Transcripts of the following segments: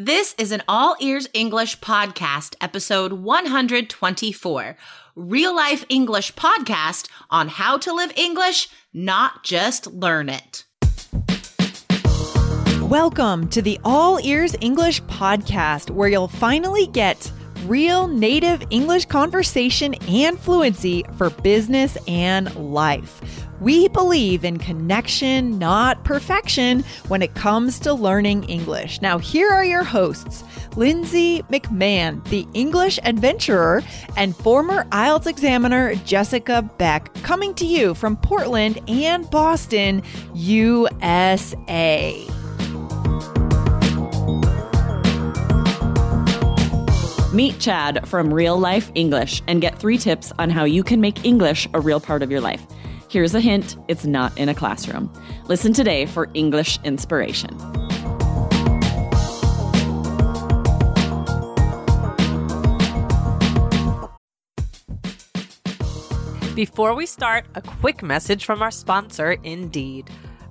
This is an All Ears English podcast, episode 124, real life English podcast on how to live English, not just learn it. Welcome to the All Ears English podcast, where you'll finally get real native English conversation and fluency for business and life. We believe in connection, not perfection, when it comes to learning English. Now, here are your hosts Lindsay McMahon, the English adventurer, and former IELTS examiner Jessica Beck, coming to you from Portland and Boston, USA. Meet Chad from Real Life English and get three tips on how you can make English a real part of your life. Here's a hint it's not in a classroom. Listen today for English inspiration. Before we start, a quick message from our sponsor, Indeed.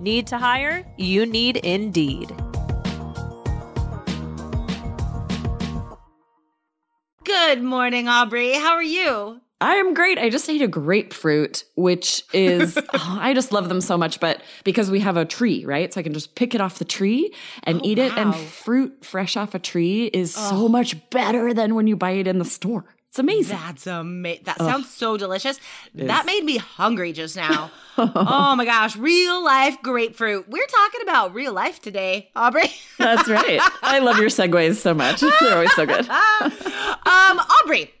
Need to hire? You need Indeed. Good morning, Aubrey. How are you? I am great. I just ate a grapefruit, which is, oh, I just love them so much. But because we have a tree, right? So I can just pick it off the tree and Oh, eat it. And fruit fresh off a tree is so much better than when you buy it in the store. It's amazing. That's amazing. That sounds so delicious. That made me hungry just now. oh my gosh, real life grapefruit. We're talking about real life today, Aubrey. That's right. I love your segues so much. They're always so good. um, Aubrey.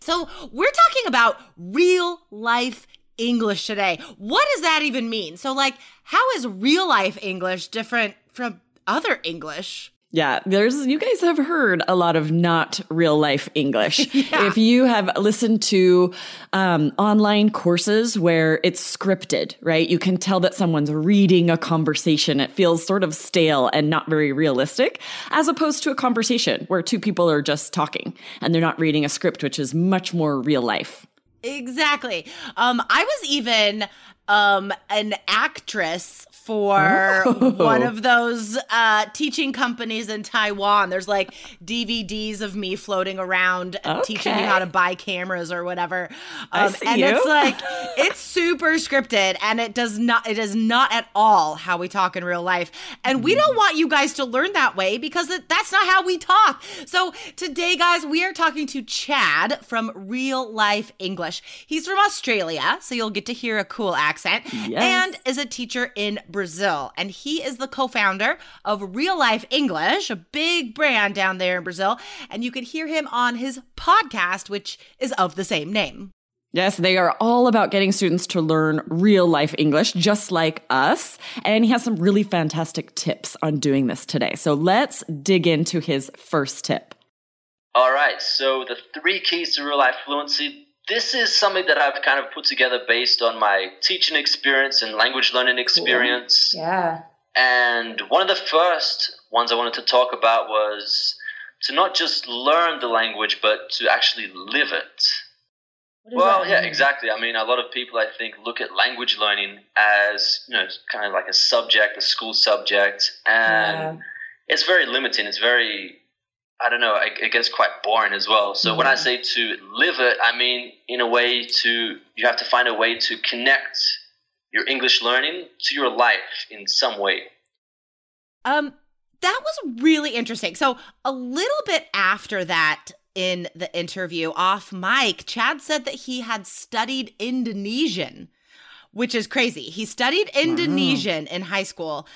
So we're talking about real life English today. What does that even mean? So, like, how is real life English different from other English? Yeah, there's you guys have heard a lot of not real life English. If you have listened to um, online courses where it's scripted, right? You can tell that someone's reading a conversation. It feels sort of stale and not very realistic, as opposed to a conversation where two people are just talking and they're not reading a script, which is much more real life. Exactly. Um, I was even um an actress for Oh. one of those uh teaching companies in Taiwan. There's like DVDs of me floating around and teaching you how to buy cameras or whatever. Um and you. it's like it's super scripted and it does not it is not at all how we talk in real life. And we Mm. don't want you guys to learn that way because that's not how we talk. So today guys, we are talking to Chad from Real Life English. He's from Australia, so you'll get to hear a cool accent Yes. and is a teacher in Brazil. And he is the co-founder of Real Life English, a big brand down there in Brazil, and you can hear him on his podcast which is of the same name. Yes, they are all about getting students to learn real life English, just like us. And he has some really fantastic tips on doing this today. So let's dig into his first tip. All right, so the three keys to real life fluency. This is something that I've kind of put together based on my teaching experience and language learning experience. Yeah. And one of the first ones I wanted to talk about was to not just learn the language, but to actually live it. Well, yeah, exactly. I mean, a lot of people, I think, look at language learning as, you know, kind of like a subject, a school subject, and Yeah. it's very limiting. It's very, I don't know, it, it gets quite boring as well. So when I say to live it, I mean in a way to, you have to find a way to connect your English learning to your life in some way. Um, that was really interesting. So a little bit after that in the interview off mic, Chad said that he had studied Indonesian, which is crazy. He studied Indonesian wow. in high school,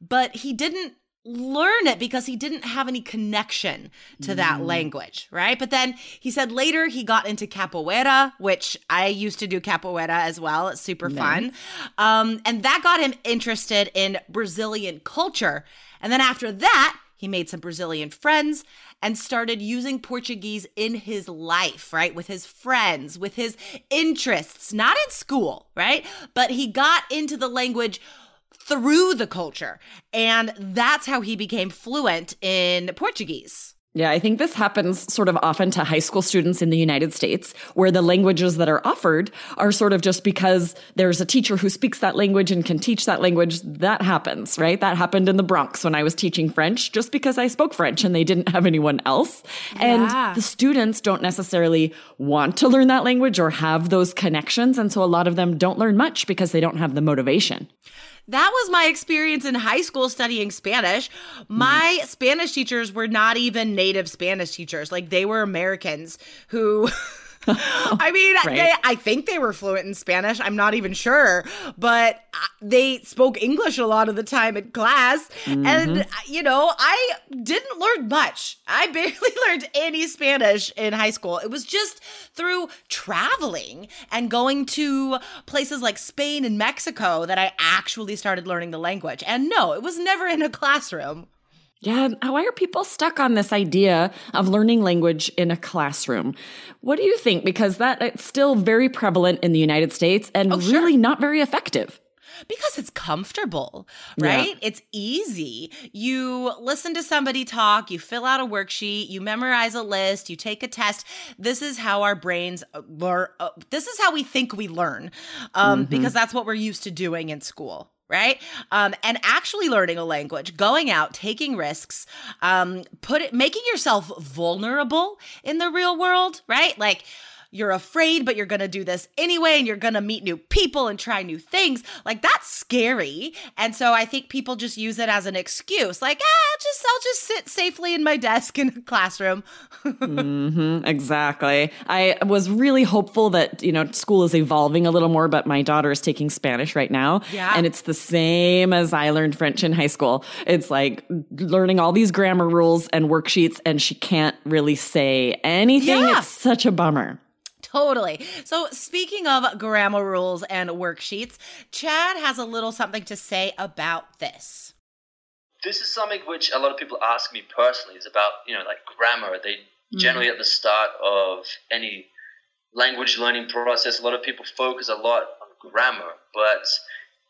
but he didn't learn it because he didn't have any connection to that mm. language, right? But then he said later he got into capoeira, which I used to do capoeira as well. It's super nice. fun. Um, and that got him interested in Brazilian culture. And then after that, he made some Brazilian friends and started using Portuguese in his life, right? With his friends, with his interests, not in school, right? But he got into the language through the culture. And that's how he became fluent in Portuguese. Yeah, I think this happens sort of often to high school students in the United States, where the languages that are offered are sort of just because there's a teacher who speaks that language and can teach that language. That happens, right? That happened in the Bronx when I was teaching French, just because I spoke French and they didn't have anyone else. Yeah. And the students don't necessarily want to learn that language or have those connections. And so a lot of them don't learn much because they don't have the motivation. That was my experience in high school studying Spanish. My mm. Spanish teachers were not even native Spanish teachers. Like they were Americans who I mean, right. they, I think they were fluent in Spanish. I'm not even sure, but uh, they spoke English a lot of the time in class. Mm-hmm. And, uh, you know, I didn't learn much. I barely learned any Spanish in high school. It was just through traveling and going to places like Spain and Mexico that I actually started learning the language. And no, it was never in a classroom. Yeah, why are people stuck on this idea of learning language in a classroom? What do you think? Because that it's still very prevalent in the United States and oh, really sure. not very effective. Because it's comfortable, right? Yeah. It's easy. You listen to somebody talk, you fill out a worksheet, you memorize a list, you take a test. This is how our brains uh, learn. Uh, this is how we think we learn, um, mm-hmm. because that's what we're used to doing in school right? Um, and actually learning a language, going out, taking risks, um, put it, making yourself vulnerable in the real world, right? Like you're afraid, but you're going to do this anyway, and you're going to meet new people and try new things. Like that's scary. And so I think people just use it as an excuse, like, ah, just I'll just sit safely in my desk in a classroom. mm-hmm, exactly. I was really hopeful that you know school is evolving a little more, but my daughter is taking Spanish right now, yeah. and it's the same as I learned French in high school. It's like learning all these grammar rules and worksheets, and she can't really say anything. Yeah. It's such a bummer. Totally. So, speaking of grammar rules and worksheets, Chad has a little something to say about this. This is something which a lot of people ask me personally is about, you know, like grammar. They mm. generally at the start of any language learning process, a lot of people focus a lot on grammar, but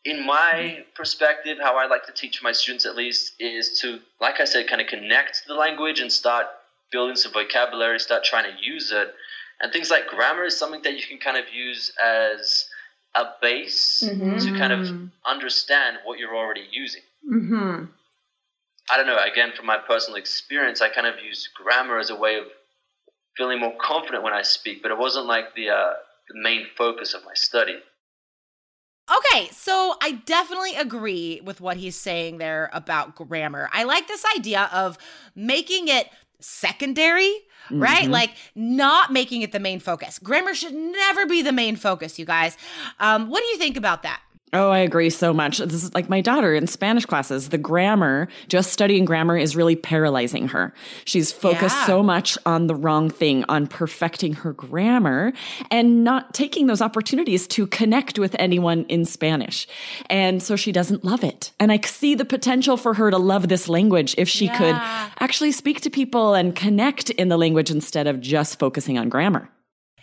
in my mm. perspective, how I like to teach my students at least is to, like I said, kind of connect the language and start building some vocabulary, start trying to use it. And things like grammar is something that you can kind of use as a base mm-hmm. to kind of understand what you're already using. Mm-hmm. I don't know. Again, from my personal experience, I kind of use grammar as a way of feeling more confident when I speak, but it wasn't like the uh, the main focus of my study. Okay, so I definitely agree with what he's saying there about grammar. I like this idea of making it secondary right? Mm-hmm. Like not making it the main focus. Grammar should never be the main focus, you guys. Um, what do you think about that? Oh, I agree so much. This is like my daughter in Spanish classes. The grammar, just studying grammar is really paralyzing her. She's focused yeah. so much on the wrong thing, on perfecting her grammar and not taking those opportunities to connect with anyone in Spanish. And so she doesn't love it. And I see the potential for her to love this language if she yeah. could actually speak to people and connect in the language instead of just focusing on grammar.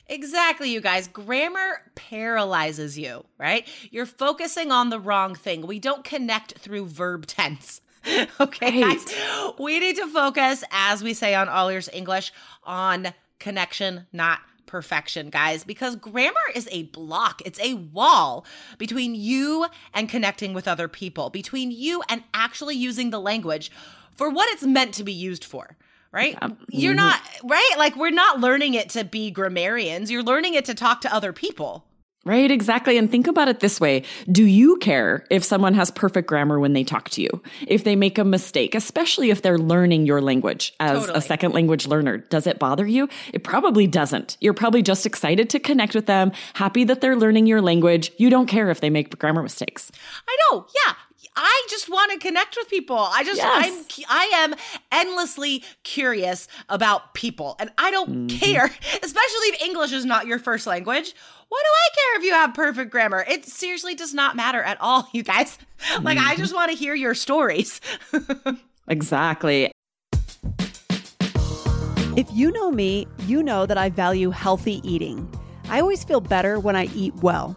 Exactly, you guys. Grammar paralyzes you, right? You're focusing on the wrong thing. We don't connect through verb tense. okay, right. guys? We need to focus, as we say on All Ears English, on connection, not perfection, guys, because grammar is a block. It's a wall between you and connecting with other people, between you and actually using the language for what it's meant to be used for right? Yeah. You're mm-hmm. not right. Like we're not learning it to be grammarians. You're learning it to talk to other people. Right, exactly. And think about it this way. Do you care if someone has perfect grammar when they talk to you? If they make a mistake, especially if they're learning your language as Totally. a second language learner? Does it bother you? It probably doesn't. You're probably just excited to connect with them, happy that they're learning your language. You don't care if they make grammar mistakes. I know. Yeah. I just want to connect with people. I just Yes. I'm I am endlessly curious about people and I don't Mm-hmm. care, especially if English is not your first language. What do I care if you have perfect grammar? It seriously does not matter at all, you guys. Like I Mm-hmm. just want to hear your stories. Exactly. If you know me, you know that I value healthy eating. I always feel better when I eat well.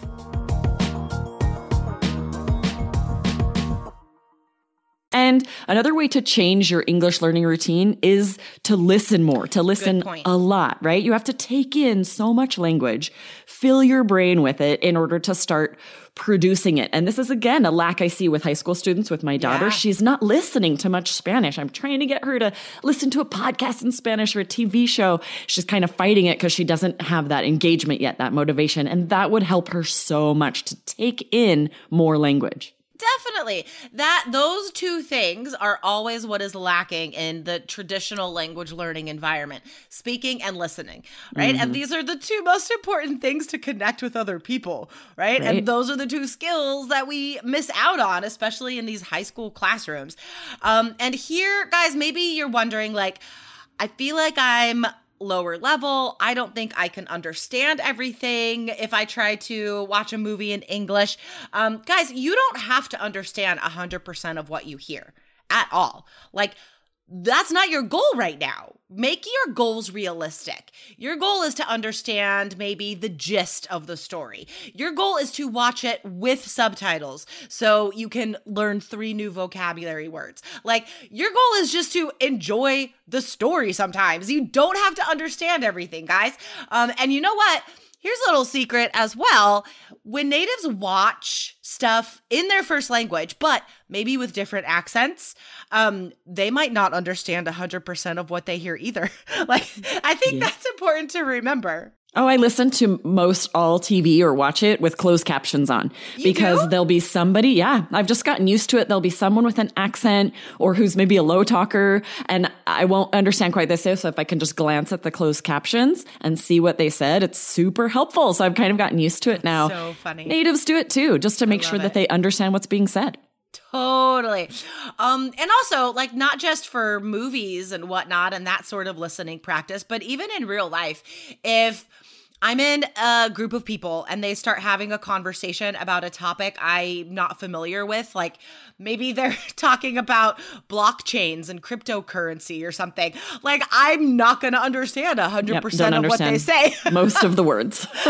And another way to change your English learning routine is to listen more, to listen a lot, right? You have to take in so much language, fill your brain with it in order to start producing it. And this is again a lack I see with high school students with my daughter. Yeah. She's not listening to much Spanish. I'm trying to get her to listen to a podcast in Spanish or a TV show. She's kind of fighting it because she doesn't have that engagement yet, that motivation. And that would help her so much to take in more language. Definitely. That those two things are always what is lacking in the traditional language learning environment. Speaking and listening, right? Mm-hmm. And these are the two most important things to connect with other people, right? Right. And those are the two skills that we miss out on, especially in these high school classrooms. Um and here guys, maybe you're wondering like I feel like I'm lower level. I don't think I can understand everything if I try to watch a movie in English. Um, guys, you don't have to understand 100% of what you hear at all. Like, that's not your goal right now. Make your goals realistic. Your goal is to understand maybe the gist of the story. Your goal is to watch it with subtitles so you can learn three new vocabulary words. Like, your goal is just to enjoy the story sometimes. You don't have to understand everything, guys. Um, and you know what? Here's a little secret as well. When natives watch stuff in their first language, but maybe with different accents, um, they might not understand 100% of what they hear either. like, I think that's important to remember. Oh, I listen to most all TV or watch it with closed captions on because do? there'll be somebody. Yeah, I've just gotten used to it. There'll be someone with an accent or who's maybe a low talker and I won't understand quite this. So if I can just glance at the closed captions and see what they said, it's super helpful. So I've kind of gotten used to it now. so funny. Natives do it too, just to make sure love that they understand what's being said. Totally. Um, and also, like, not just for movies and whatnot and that sort of listening practice, but even in real life, if I'm in a group of people and they start having a conversation about a topic I'm not familiar with, like maybe they're talking about blockchains and cryptocurrency or something, like I'm not going to understand 100% Yep, of don't what they say. most of the words.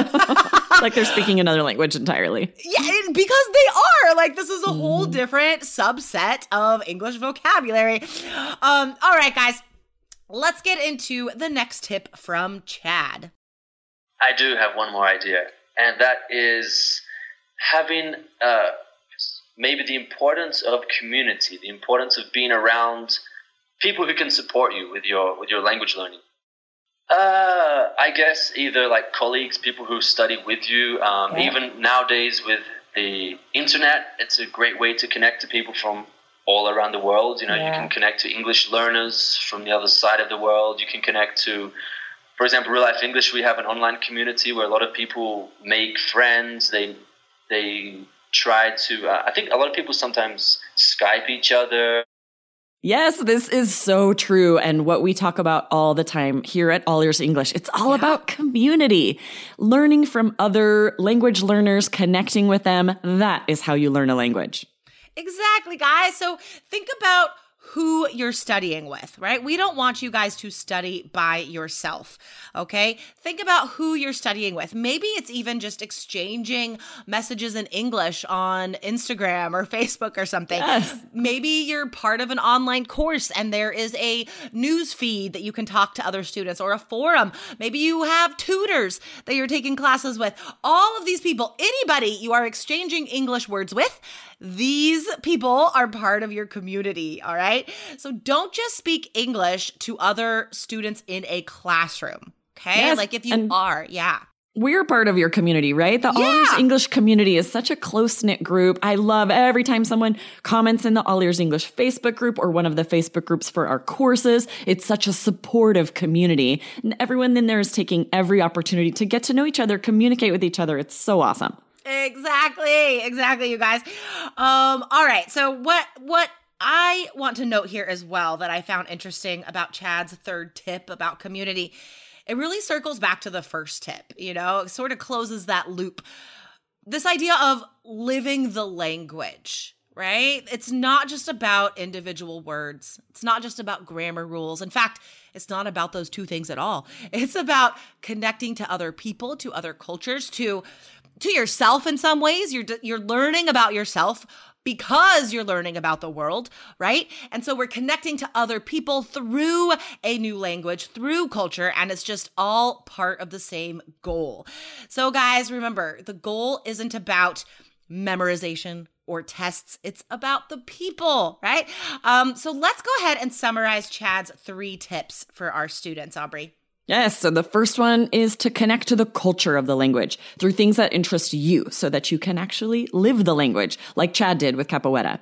like they're speaking another language entirely. Yeah, because they are. Like this is a whole Mm-hmm. different subset of English vocabulary. Um, all right, guys. Let's get into the next tip from Chad. I do have one more idea, and that is having uh, maybe the importance of community, the importance of being around people who can support you with your with your language learning. Uh, I guess either like colleagues, people who study with you. Um, Yeah. Even nowadays with the internet, it's a great way to connect to people from all around the world. You know, you can connect to English learners from the other side of the world. You can connect to, for example, Real Life English. We have an online community where a lot of people make friends. They they try to. Uh, I think a lot of people sometimes Skype each other. Yes, this is so true. And what we talk about all the time here at All Ears English, it's all about community. Learning from other language learners, connecting with them. That is how you learn a language. Exactly, guys. So think about who you're studying with, right? We don't want you guys to study by yourself, okay? Think about who you're studying with. Maybe it's even just exchanging messages in English on Instagram or Facebook or something. Yes. Maybe you're part of an online course and there is a news feed that you can talk to other students or a forum. Maybe you have tutors that you're taking classes with. All of these people, anybody you are exchanging English words with, these people are part of your community, all right? So don't just speak English to other students in a classroom, okay? Yes, like if you are, yeah. We're part of your community, right? The All Ears English community is such a close knit group. I love every time someone comments in the All Ears English Facebook group or one of the Facebook groups for our courses. It's such a supportive community. And everyone in there is taking every opportunity to get to know each other, communicate with each other. It's so awesome. Exactly, exactly, you guys. Um, all right. So what what I want to note here as well that I found interesting about Chad's third tip about community, it really circles back to the first tip, you know, it sort of closes that loop. This idea of living the language. Right? It's not just about individual words. It's not just about grammar rules. In fact, it's not about those two things at all. It's about connecting to other people, to other cultures, to to yourself in some ways. You're you're learning about yourself because you're learning about the world, right? And so we're connecting to other people through a new language, through culture, and it's just all part of the same goal. So guys, remember, the goal isn't about memorization or tests. It's about the people, right? Um, so let's go ahead and summarize Chad's three tips for our students, Aubrey. Yes. So the first one is to connect to the culture of the language through things that interest you so that you can actually live the language like Chad did with Capoeira.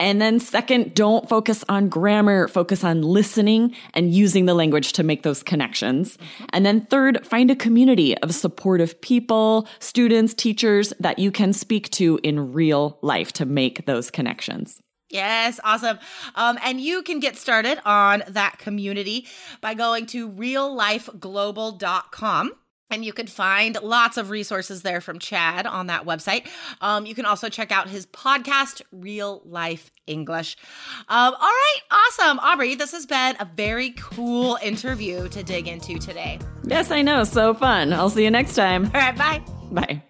And then second, don't focus on grammar, focus on listening and using the language to make those connections. And then third, find a community of supportive people, students, teachers that you can speak to in real life to make those connections. Yes, awesome. Um, and you can get started on that community by going to reallifeglobal.com. And you can find lots of resources there from Chad on that website. Um, you can also check out his podcast, Real Life English. Um, all right, awesome. Aubrey, this has been a very cool interview to dig into today. Yes, I know. So fun. I'll see you next time. All right, bye. Bye.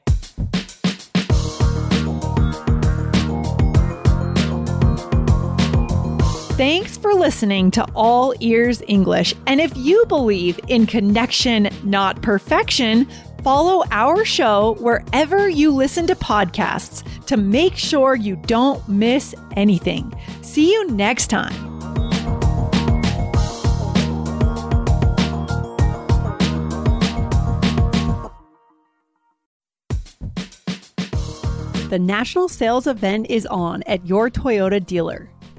Thanks for listening to All Ears English. And if you believe in connection, not perfection, follow our show wherever you listen to podcasts to make sure you don't miss anything. See you next time. The national sales event is on at your Toyota dealer,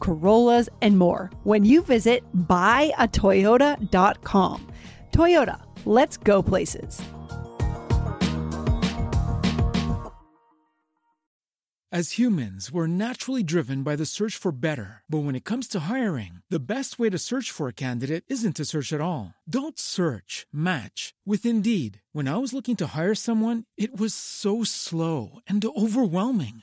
Corollas, and more when you visit buyatoyota.com. Toyota, let's go places. As humans, we're naturally driven by the search for better. But when it comes to hiring, the best way to search for a candidate isn't to search at all. Don't search, match with Indeed. When I was looking to hire someone, it was so slow and overwhelming.